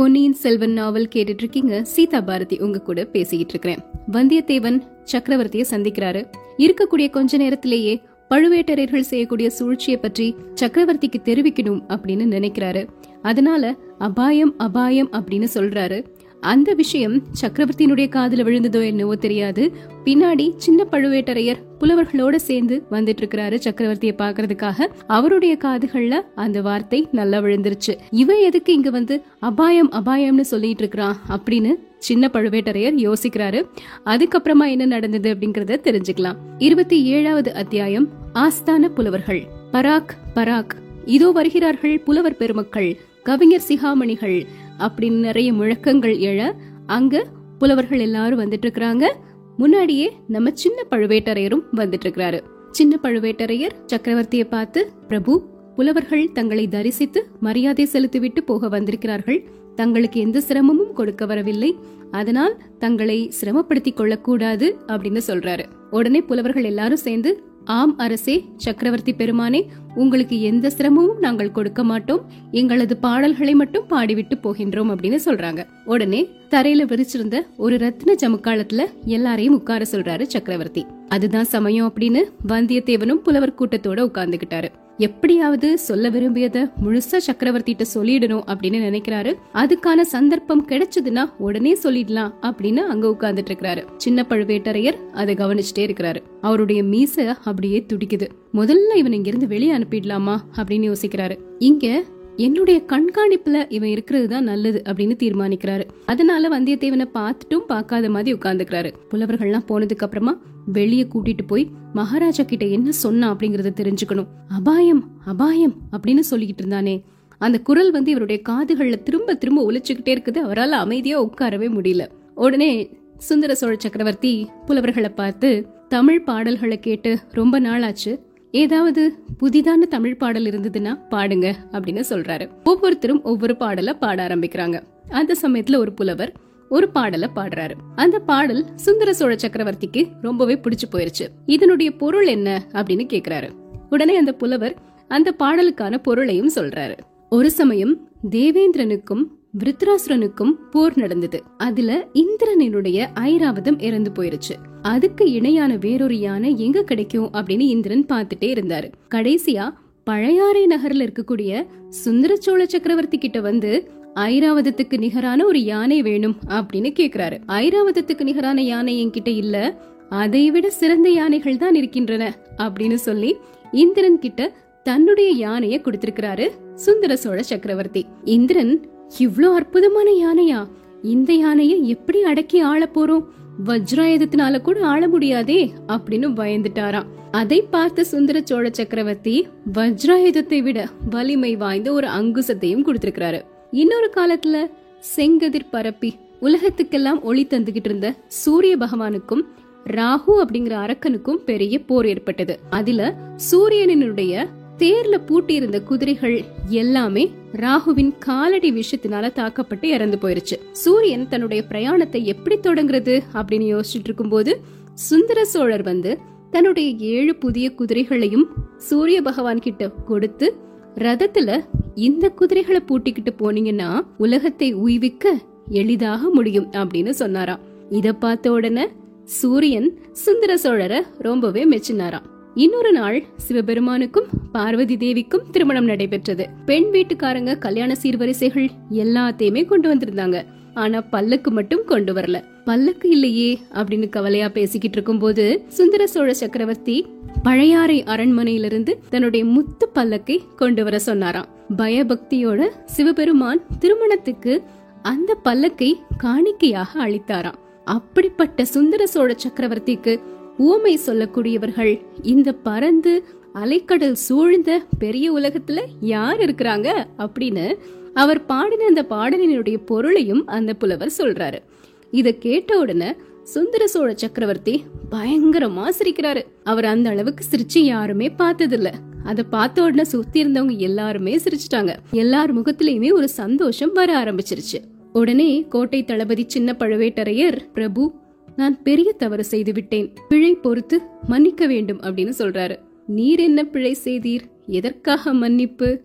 பொன்னியின் செல்வன் நாவல் கேட்டுட்டு இருக்கீங்க சீதா பாரதி உங்க கூட பேசிக்கிட்டு இருக்கிறேன் வந்தியத்தேவன் சக்கரவர்த்தியை சந்திக்கிறாரு. இருக்கக்கூடிய கொஞ்ச நேரத்திலேயே பழுவேட்டரையர்கள் செய்யக்கூடிய சூழ்ச்சியை பற்றி சக்கரவர்த்திக்கு தெரிவிக்கணும் அப்படின்னு நினைக்கிறாரு. அதனால அபாயம் அபாயம் அப்படின்னு சொல்றாரு. அந்த விஷயம் சக்கரவர்த்தியினுடைய காதுல விழுந்ததோ என்னவோ தெரியாது. பின்னாடி சின்ன பழுவேட்டரையர் புலவர்களோட சேர்ந்து வந்துட்டு இருக்கிறாரு சக்கரவர்த்தியை பாக்குறதுக்காக அவருடைய காதுகள்ல அந்த வார்த்தை நல்லா விழுந்துருச்சு. இவன் எதுக்கு இங்க வந்து அபாயம் அபாயம்னு சொல்லிட்டு இருக்கிறான் அப்படின்னு சின்ன பழுவேட்டரையர் யோசிக்கிறாரு. அதுக்கப்புறமா என்ன நடந்தது அப்படிங்கறத தெரிஞ்சுக்கலாம். இருபத்தி ஏழாவது அத்தியாயம் ஆஸ்தான புலவர்கள். பராக் பராக். இதோ வருகிறார்கள் புலவர் பெருமக்கள் கவிஞர் சிகாமணிகள். அப்படின்னு நிறைய முழக்கங்கள் எழ அங்க புலவர்கள் எல்லாரும் வந்துட்டு இருக்கிறாங்க முன்னாடியே நம்ம சின்ன பழுவேட்டரையரும் வந்துட்டு இருக்கிறாரு சின்ன பழுவேட்டரையர் சக்கரவர்த்தியை பார்த்து பிரபு புலவர்கள் தங்களை தரிசித்து மரியாதை செலுத்திவிட்டு போக வந்திருக்கிறார்கள். தங்களுக்கு எந்த சிரமமும் கொடுக்க வரவில்லை. அதனால் தங்களை சிரமப்படுத்திக் கொள்ளக்கூடாது அப்படின்னு சொல்றாரு. உடனே புலவர்கள் எல்லாரும் சேர்ந்து ஆம் அரசே சக்கரவர்த்தி பெருமானே உங்களுக்கு எந்த சிரமமும் நாங்கள் கொடுக்க மாட்டோம். எங்களது பாடல்களை மட்டும் பாடிவிட்டு போகின்றோம் அப்படின்னு சொல்றாங்க. உடனே தரையில விரிச்சிருந்த ஒரு ரத்ன ஜமுக்காலத்துல எல்லாரையும் உட்கார சொல்றாரு சக்கரவர்த்தி. அதுதான் சமயம் அப்படின்னு வந்தியத்தேவனும் புலவர் கூட்டத்தோட உட்கார்ந்துகிட்டாரு. எப்படியாவது சொல்ல விரும்பியதை முழுசா சக்கரவர்த்திட்ட சொல்லிடணும் அப்படின்னு நினைக்கிறாரு. அதுக்கான சந்தர்ப்பம் கிடைச்சதுன்னா உடனே சொல்லிடலாம் அப்படின்னு அங்க உட்கார்ந்துட்டு இருக்கிறாரு. சின்ன பழுவேட்டரையர் அதை கவனிச்சுட்டே இருக்கிறாரு. அவருடைய மீச அப்படியே துடிக்குது. முதல்ல இவன் இங்க இருந்து வெளியே அனுப்பிடலாமா அப்படின்னு யோசிக்கிறாரு. இங்க என்னுடைய கண்காணிப்புல இவன் இருக்கிறது தான் நல்லது அப்படின்னு தீர்மானிக்கிறாரு. அதனால வந்தியத்தேவனை பார்த்துட்டும் பார்க்காத மாதிரி உட்கார்ந்துக்கிறாரு. புலவர்கள்லாம் போனதுக்கு அப்புறமா வெளியே கூட்டிட்டு போய் மகாராஜா கிட்ட என்ன சொன்னா அப்படிங்கறத தெரிஞ்சுக்கணும். அபாயம் அபாயம் அப்படின்னு சொல்லிக்கிட்டு இருந்தானே. அந்த குரல் வந்து இவருடைய காதுகள்ல திரும்ப திரும்ப ஒழிச்சுக்கிட்டே இருக்குது. அவரால் அமைதியா உட்காரவே முடியல. உடனே சுந்தர சோழ சக்கரவர்த்தி புலவர்களை பார்த்து தமிழ் பாடல்களை கேட்டு ரொம்ப நாள் ஆச்சு ஏதாவது புதிதான தமிழ் பாடல் இருந்ததுன்னா பாடுங்க அப்படின்னு சொல்றாரு. ஒவ்வொருத்தரும் ஒவ்வொரு பாடல பாட ஆரம்பிக்கிறாங்க. அந்த சமயத்துல ஒரு புலவர் ஒரு பாடலை பாடுறாரு. அந்த பாடல் சுந்தர சோழ சக்கரவர்த்திக்கு ரொம்பவே பிடிச்சு போயிருச்சு. இதனுடைய பொருள் என்ன அப்படின்னு கேக்குறாரு. உடனே அந்த புலவர் அந்த பாடலுக்கான பொருளையும் சொல்றாரு. ஒரு சமயம் தேவேந்திரனுக்கும் விருத்ராசுரனுக்கும் போர் நடந்தது. அதுல இந்திரனினுடைய ஐராவதம் இறந்து போயிருச்சு. அதுக்கு இணையான வேறொரு யானை எங்க கிடைக்கும் அப்படின்னு இந்திரன் பார்த்துட்டே இருந்தாரு. கடைசியா பழையாறை நகர்ல இருக்கக்கூடிய சுந்தர சோழ சக்கரவர்த்தி கிட்ட வந்து ஐராவதத்துக்கு நிகரான ஒரு யானை வேணும் அப்படின்னு கேக்குறாரு. ஐராவதத்துக்கு நிகரான யானை என்கிட்ட இல்ல. அதை விட சிறந்த யானைகள் தான் இருக்கின்றன அப்படின்னு சொல்லி இந்திரன் கிட்ட தன்னுடைய யானைய கொடுத்திருக்கிறாரு சுந்தர சோழ சக்கரவர்த்தி. இந்திரன் இவ்ளோ அற்புதமான யானையா? இந்த யானைய எப்படி அடக்கி ஆள போறோம்? வஜ்ராயுதத்தினால கூட ஆள முடியாதே அப்படின்னு பயந்துட்டாராம். அதை பார்த்த சுந்தர சோழ சக்கரவர்த்தி வஜ்ராயுதத்தை விட வலிமை வாய்ந்த ஒரு அங்குசத்தையும் கொடுத்திருக்கிறாரு. இன்னொரு காலத்துல செங்கதிர் பரப்பி உலகத்துக்கெல்லாம் ஒளி தந்துகிட்டு இருந்த சூரிய பகவானுக்கும் ராகு அப்படிங்கிற அரக்கனுக்கும் பெரிய போர் ஏற்பட்டது. அதுல சூரியனினுடைய தேர்ல பூட்டி இருந்த குதிரைகள் எல்லாமே ராகுவின் காலடி விஷயத்தினால தாக்கப்பட்டு இறந்து போயிருச்சு. சூரியன் தன்னுடைய பிரயாணத்தை எப்படி தொடங்குறது அப்படின்னு யோசிச்சுட்டு இருக்கும்போது சுந்தர சோழர் வந்து தன்னுடைய ஏழு புதிய குதிரைகளையும் சூரிய பகவான் கிட்ட கொடுத்து ரதத்துல இந்த குதிரைகளை பூட்டிக்கிட்டு போனீங்கன்னா உலகத்தை உய்விக்க எளிதாக முடியும் அப்படின்னு சொன்னாராம் இத பார்த்த உடனே சூரியன் சுந்தர சோழரை ரொம்பவே மெச்சினாராம். இன்னொரு நாள் சிவபெருமானுக்கும் பார்வதி தேவிக்கும் திருமணம் நடைபெற்றது. பெண் வீட்டுக்காரங்க கல்யாண சீர்வரிசைகள் எல்லாத்தையுமே கொண்டு வந்திருந்தாங்க. ஆனா பல்லக்கு மட்டும் கொண்டு வரல. பல்லக்கு இல்லையே அப்படின்னு கவலையா பேசிக்கிட்டு இருக்கும்போது சுந்தர சோழ சக்கரவர்த்தி பழையாறை அரண்மனையிலிருந்து தன்னுடைய முத்து பல்லக்கை கொண்டு வர சொன்னாராம். பயபக்தியோட சிவபெருமான் திருமணத்துக்கு அந்த பல்லக்கை காணிக்கையாக அளித்தாராம். அப்படிப்பட்ட சுந்தர சோழ சக்கரவர்த்திக்கு ஊமை சொல்லக்கூடியவர்கள் இந்த பறந்து அலைக்கடல் சூழ்ந்த பெரிய உலகத்துல யார் இருக்கிறாங்க அப்படின்னு அவர் பாடின அந்த பாடலினுடைய பொருளையும் அந்த புலவர் சொல்றாரு. இத கேட்ட உடனே சுந்தர சோழ சக்கரவர்த்தி பயங்கரமா சிரிக்கிறாரு. அவர் அந்த அளவுக்கு சிரிச்சு யாருமே பார்த்ததில்ல. அத பார்த்த உடனே சுத்தி இருந்தவங்க எல்லாருமே சிரிச்சிட்டாங்க. எல்லார் முகத்திலயுமே ஒரு சந்தோஷம் வர ஆரம்பிச்சிருச்சு. உடனே கோட்டை தளபதி சின்ன பழுவேட்டரையர் பிரபு நான் பெரிய தவறு செய்து விட்டேன். பிழை பொறுத்து மன்னிக்க வேண்டும் அப்படின்னு சொல்றாரு. நீர் என்ன பிழை செய்தீர்? எதற்காக மன்னிப்பு?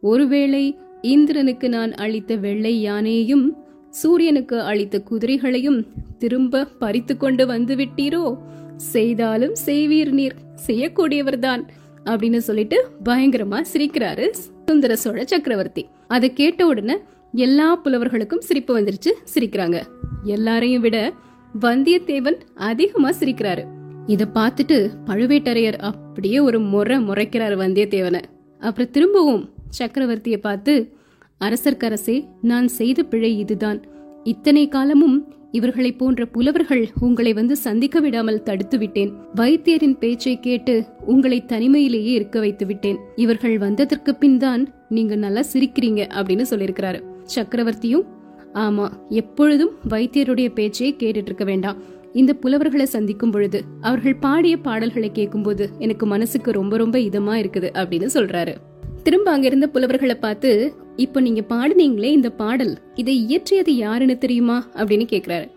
ஒருவேளை இந்திரனுக்கு நான் அளித்த வெள்ளை யானையையும் சூரியனுக்கு அளித்த குதிரைகளையும் திரும்ப பறித்து கொண்டு வந்து விட்டீரோ செய்தாலும் செய்வீர் நீர். செய்யக்கூடியவர்தான். அப்படின்னு சொல்லிட்டு பயங்கரமா சிரிக்கிறாரு சுந்தர சோழ சக்கரவர்த்தி. அதை கேட்ட உடனே எல்லா புலவர்களுக்கும் சிரிப்பு வந்துருச்சு சிரிக்கிறாங்க. எல்லாரையும் விட வந்தியத்தேவன் அதிகமா சிரிக்கிறாரு. இத பார்த்துட்டு பழுவேட்டரையர் அப்படியே ஒரு முறை முறைக்கிறாரு வந்தியத்தேவனை. அப்புறம் திரும்பவும் சக்கரவர்த்தியை பார்த்து அரசர்க்கரசே நான் செய்த பிழை இதுதான். இத்தனை காலமும் இவர்களைப் போன்ற புலவர்கள் உங்களை வந்து சந்திக்க விடாமல் தடுத்து விட்டேன். வைத்தியரின் பேச்சை கேட்டு உங்களை தனிமையிலேயே இருக்க வைத்து விட்டேன். இவர்கள் வந்ததற்கு பின் தான் நீங்க நல்லா சிரிக்கிறீங்க அப்படின்னு சொல்லியிருக்கிறாரு. சக்கரவர்த்தியும் ஆமா எப்பொழுதும் வைத்தியருடைய பேச்சையே கேட்டுட்டு இருக்க வேண்டாம். இந்த புலவர்களை சந்திக்கும் பொழுது அவர்கள் பாடிய பாடல்களை கேட்கும்போது எனக்கு மனசுக்கு ரொம்ப ரொம்ப இதமா இருக்குது அப்படின்னு சொல்றாரு. திரும்ப அங்க இருந்த புலவர்களை பார்த்து இப்போ நீங்க பாடுனீங்களே இந்த பாடல் இதை இயற்றியது யாருன்னு தெரியுமா? அப்படின்னு கேக்குறாரு.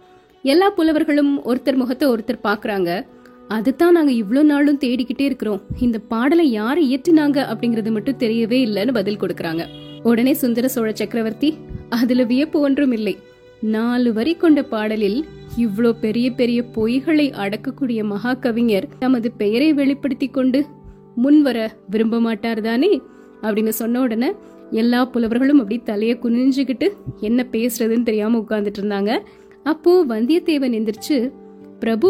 எல்லா புலவர்களும் ஒருத்தர் முகத்தை ஒருத்தர் பாக்குறாங்க அதுதான் நாங்க இவ்வளவு நாளும் தேடிக்கிட்டே இருக்கிறோம். இந்த பாடலை யார் இயற்றினாங்க? அப்படிங்கறது மட்டும் தெரியவே இல்லைன்னு பதில் கொடுக்கறாங்க. உடனே சுந்தர சோழ சக்கரவர்த்தி அதுல வியப்பு ஒன்றும் இல்லை. நாலு வரி கொண்ட பாடலில் இவ்வளோ பெரிய பெரிய பொய்களை அடக்கக்கூடிய மகா கவிஞர் தமது பெயரை வெளிப்படுத்தி கொண்டு முன்வர விரும்ப மாட்டார் தானே? அப்படின்னு சொன்ன உடனே எல்லா புலவர்களும் அப்படி தலையை குனிஞ்சுக்கிட்டு என்ன பேசுறதுன்னு தெரியாம உட்கார்ந்துட்டு இருந்தாங்க. அப்போ வந்தியத்தேவன் எந்திரிச்சு பிரபு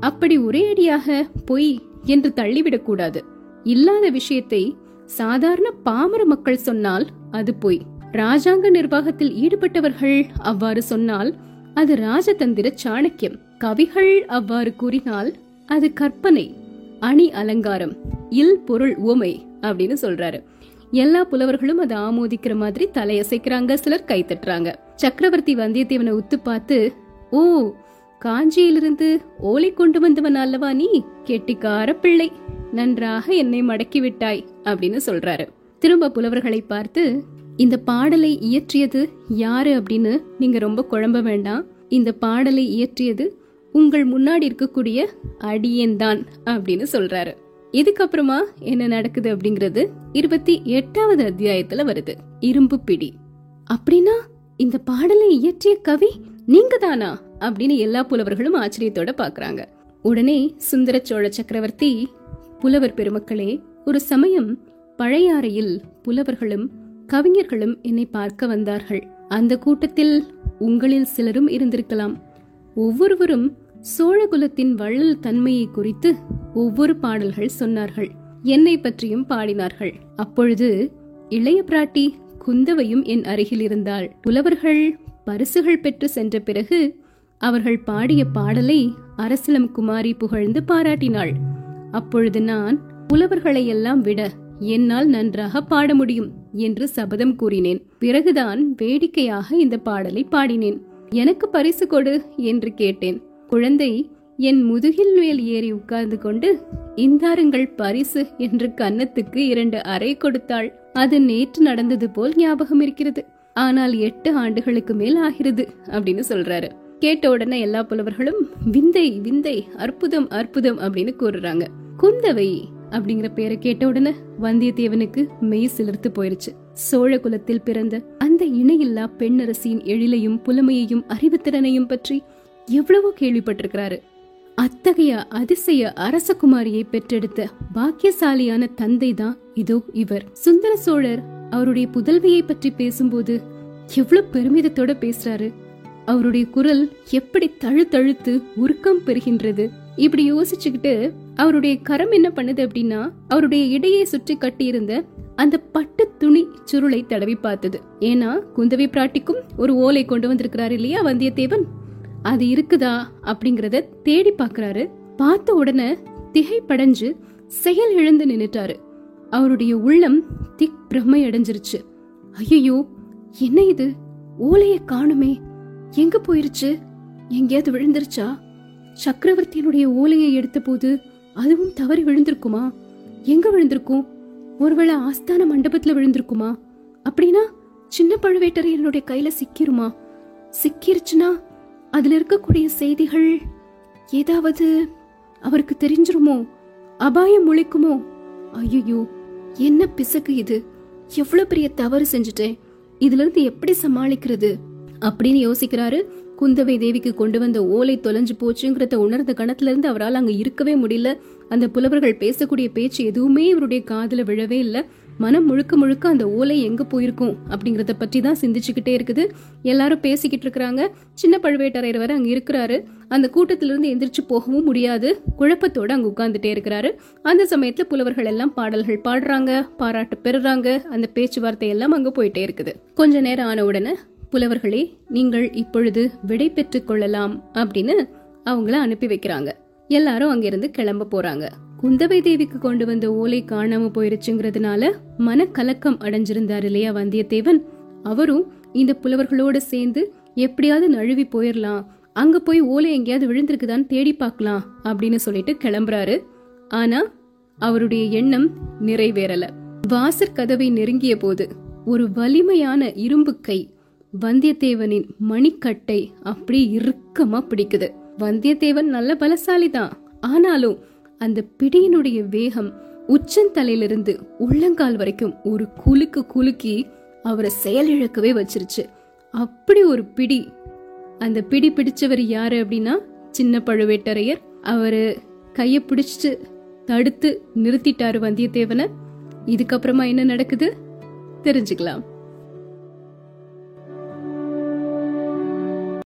அப்படி ஒரே அடியாக பொய் என்று தள்ளிவிடக்கூடாது இல்லாத விஷயத்தை சாதாரண பாமர மக்கள் சொன்னால் அது பொய். ராஜாங்க நிர்வாகத்தில் ஈடுபட்டவர்கள் அவ்வாறு சொன்னால் அது ராஜதந்திர சாணக்கியம். கவிகள் அவ்வாறு கூறினால் அது கற்பனை அணி அலங்காரம் இல் பொருள் உவமை. அப்படின்னு சொல்றாரு. எல்லா புலவர்களும் அதை ஆமோதிக்கிற மாதிரி தலையசைக்கிறாங்க சிலர் கை தட்டுறாங்க. சக்கரவர்த்தி வந்தியத்தேவனை உத்து பார்த்து ஓ காஞ்சியிலிருந்து ஓலை கொண்டு வந்தவன் அல்லவா நீ? கெட்டிக்கார பிள்ளை. நன்றாக என்னை மடக்கி விட்டாய் அப்படின்னு சொல்றாரு. திரும்ப புலவர்களை பார்த்து இந்த பாடலை இயற்றியது யாரு அப்படின்னு நீங்க ரொம்ப குழம்ப வேண்டாம். இந்த பாடலை இயற்றியது உங்கள் முன்னாடி இருக்கக்கூடிய அடியேன் தான் அப்படின்னு சொல்றாரு. இதுக்கப்புறமா என்ன நடக்குது அப்படிங்கறது இருபத்தி எட்டாவது அத்தியாயத்துல வருது. இரும்பு பிடி. அப்படின்னா இந்த பாடலை இயற்றிய கவி நீங்க தானா அப்படின்னு எல்லா புலவர்களும் ஆச்சரியத்தோட பாக்குறாங்க. உடனே சுந்தர சோழ சக்கரவர்த்தி புலவர் பெருமக்களே ஒரு சமயம் பழையாறையில் புலவர்களும் கவிஞர்களும் என்னை பார்க்க வந்தார்கள். அந்த கூட்டத்தில் உங்களில் சிலரும் இருந்திருக்கலாம். ஒவ்வொருவரும் சோழகுலத்தின் வள்ளல் தன்மையை குறித்து ஒவ்வொரு பாடல்கள் சொன்னார்கள். என்னை பற்றியும் பாடினார்கள். அப்பொழுது இளைய பிராட்டி குந்தவையும் என் அருகில் இருந்தாள். புலவர்கள் பரிசுகள் பெற்று சென்ற பிறகு அவர்கள் பாடிய பாடலை அரசலம் குமாரி புகழ்ந்து பாராட்டினாள். அப்பொழுது நான் புலவர்களை எல்லாம் விட என்னால் நன்றாக பாட முடியும் என்று சபதம் கூறினேன். பிறகுதான் வேடிக்கையாக இந்த பாடலை பாடினேன். எனக்கு பரிசு கொடு என்று கேட்டேன். குழந்தை என் முதுகில் மேல் ஏறி உட்கார்ந்து கொண்டு இந்தாருங்கள் பரிசு என்று கன்னத்துக்கு இரண்டு அறை கொடுத்தாள். அது நேற்று நடந்தது போல் ஞாபகம் இருக்கிறது. ஆனால் எட்டு ஆண்டுகளுக்கு மேல் ஆகிறது அப்படின்னு சொல்றாரு. கேட்ட உடனே எல்லா புலவர்களும் விந்தை விந்தை அற்புதம் அற்புதம் அப்படின்னு கூறுறாங்க. குந்தவை அப்படிங்கிற பேரை கேட்ட உடனே வந்தியத்தேவனுக்கு மெய் சிலிர்த்து போயிருச்சு. சோழ குலத்தில் பிறந்த அந்த இணையில்லா பெண்ணரசியின் எழிலையும் புலமையையும் அறிவுத்திறனையும் பற்றி எவ்வளவோ கேள்விப்பட்டிருக்கிறாரு. அத்தகைய அதிசய அரசகுமாரியை பெற்றெடுத்த பாக்கியசாலியான தந்தை தான் இதோ இவர். சுந்தர சோழர் அவருடைய புதல்வியை பற்றி பேசும்போது எவ்வளவு பெருமிதத்தோட பேசுறாரு. அவருடைய குரல் எப்படி தழுத்தழுத்து உருக்கம் பெறுகின்றது. இப்படி யோசிச்சுக்கிட்டு அவருடைய கரம் என்ன பண்ணுது அப்படின்னா அவருடைய இடையை சுற்றி கட்டியிருந்த அந்த பட்டு துணி சுருளை தடவி பார்த்தது. ஏன்னா குந்தவை பிராட்டிக்கும் ஒரு ஓலை கொண்டு வந்திருக்கிறாரு இல்லையா வந்தியத்தேவன்? அது இருக்குதா அப்படிங்கறத தேடி பாக்குறாரு பார்த்த உடனே திகை படைஞ்சு செயல் இழந்து நின்னுட்டாரு. அவருடைய உள்ளம் திக் பிரம்மை அடைஞ்சிருச்சு ஐயோ என்ன இது? ஓலைய காணுமே. எங்க போயிருச்சு? எங்கேயாவது விழுந்துருச்சா? சக்கரவர்த்தியினுடைய ஓலையை எடுத்த போது அதுவும் தவறி விழுந்திருக்குமா? எங்க விழுந்திருக்கும்? ஒருவேளை ஆஸ்தான மண்டபத்துல விழுந்திருக்குமா? அப்படின்னா சின்ன பழுவேட்டரையனுடைய கையில சிக்கிருமா? சிக்கிருச்சுன்னா அதில் இருக்கக்கூடிய செய்திகள் ஏதாவது அவருக்கு தெரிஞ்சிருமோ? அபாயம் முழிக்குமோ ஐயோ என்ன பிசக்கு இது? எவ்வளவு பெரிய தவறு செஞ்சுட்டேன். இதுல இருந்து எப்படி சமாளிக்கிறது? அப்படின்னு யோசிக்கிறாரு. குந்தவை தேவிக்கு கொண்டு வந்த ஓலை தொலைஞ்சு போச்சுங்கிறத உணர்ந்த கணத்துல இருந்து அவரால் அங்க இருக்கவே முடியல. அந்த புலவர்கள் பேசக்கூடிய பேச்சு எதுவுமே இவருடைய காதல விழவே இல்லை. மனம் முழுக்க முழுக்க அந்த ஓலை எங்க போயிருக்கும் அப்படிங்கறத பற்றி தான் சிந்திச்சுக்கிட்டே இருக்குது. எல்லாரும் பேசிக்கிட்டு இருக்கிறாங்க. சின்ன பழுவேட்டரையர் வர அங்க இருக்கிறாரு. அந்த கூட்டத்திலிருந்து எந்திரிச்சு போகவும் முடியாது. குழப்பத்தோட அங்க உட்கார்ந்துட்டே இருக்கிறாரு. அந்த சமயத்துல புலவர்கள் எல்லாம் பாடல்கள் பாடுறாங்க பாராட்டு பெறுறாங்க. அந்த பேச்சுவார்த்தை எல்லாம் அங்க போயிட்டே இருக்குது. கொஞ்ச நேரம் ஆன உடனே புலவர்களே நீங்கள் இப்பொழுது விடை பெற்றுக் கொள்ளலாம் அப்படின்னு அவங்கள அனுப்பி வைக்கிறாங்க. எல்லாரும் அங்கிருந்து கிளம்ப போறாங்க. குந்தவை தேவிக்கு கொண்டு வந்த ஓலை காணாம போயிருச்சுங்கிறதுனால மனக்கலக்கம் அடைஞ்சிருந்தார் இல்லையா வந்தியத்தேவன்? அவரும் இந்த புலவர்களோட சேர்ந்து எப்படியாவது நழுவி போயிடலாம் அங்க போய் ஓலை எங்கேயாவது விழுந்திருக்குதான்னு தேடி பார்க்கலாம் அப்படின்னு சொல்லிட்டு கிளம்புறாரு. ஆனா அவருடைய எண்ணம் நிறைவேறல. வாசற் கதவை நெருங்கிய போது ஒரு வலிமையான இரும்பு கை வந்தியத்தேவனின் மணிக்கட்டை அப்படி இறுக்கமா பிடிக்குது. வந்தியத்தேவன் நல்ல பலசாலிதான். ஆனாலும் அந்த பிடியினுடைய வேகம் உச்சந்தலையிலிருந்து உள்ளங்கால் வரைக்கும் ஒரு குலுக்கு குலுக்கி அவரை செயலிழக்கவே வச்சிருச்சு. அப்படி ஒரு பிடி. அந்த பிடி பிடிச்சவர் யாரு அப்படின்னா சின்ன பழுவேட்டரையர். அவரு கையை பிடிச்சிட்டு தடுத்து நிறுத்திட்டாரு வந்தியத்தேவனை. இதுக்கப்புறமா என்ன நடக்குது? தெரிஞ்சுக்கலாம்.